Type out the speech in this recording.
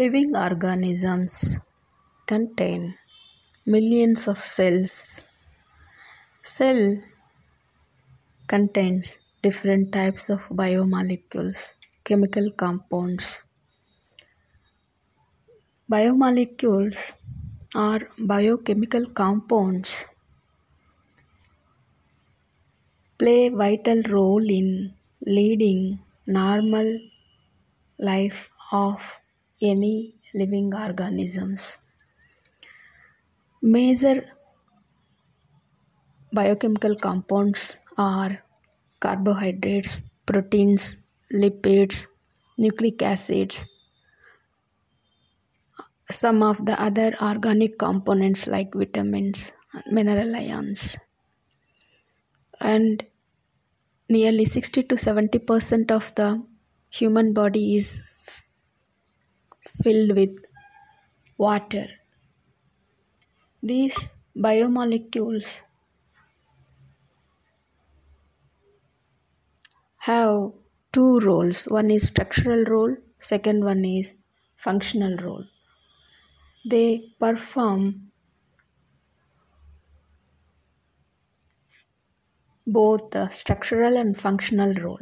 Living organisms contain millions of cells. Cell contains different types of biomolecules, chemical compounds. Biomolecules are biochemical compounds play vital role in leading normal life of any living organisms. Major biochemical compounds are carbohydrates, proteins, lipids, nucleic acids, some of the other organic components like vitamins, mineral ions, and nearly 60 to 70 percent of the human body is filled with water. These biomolecules have two roles. One is structural role second one is functional role. They perform both the structural and functional role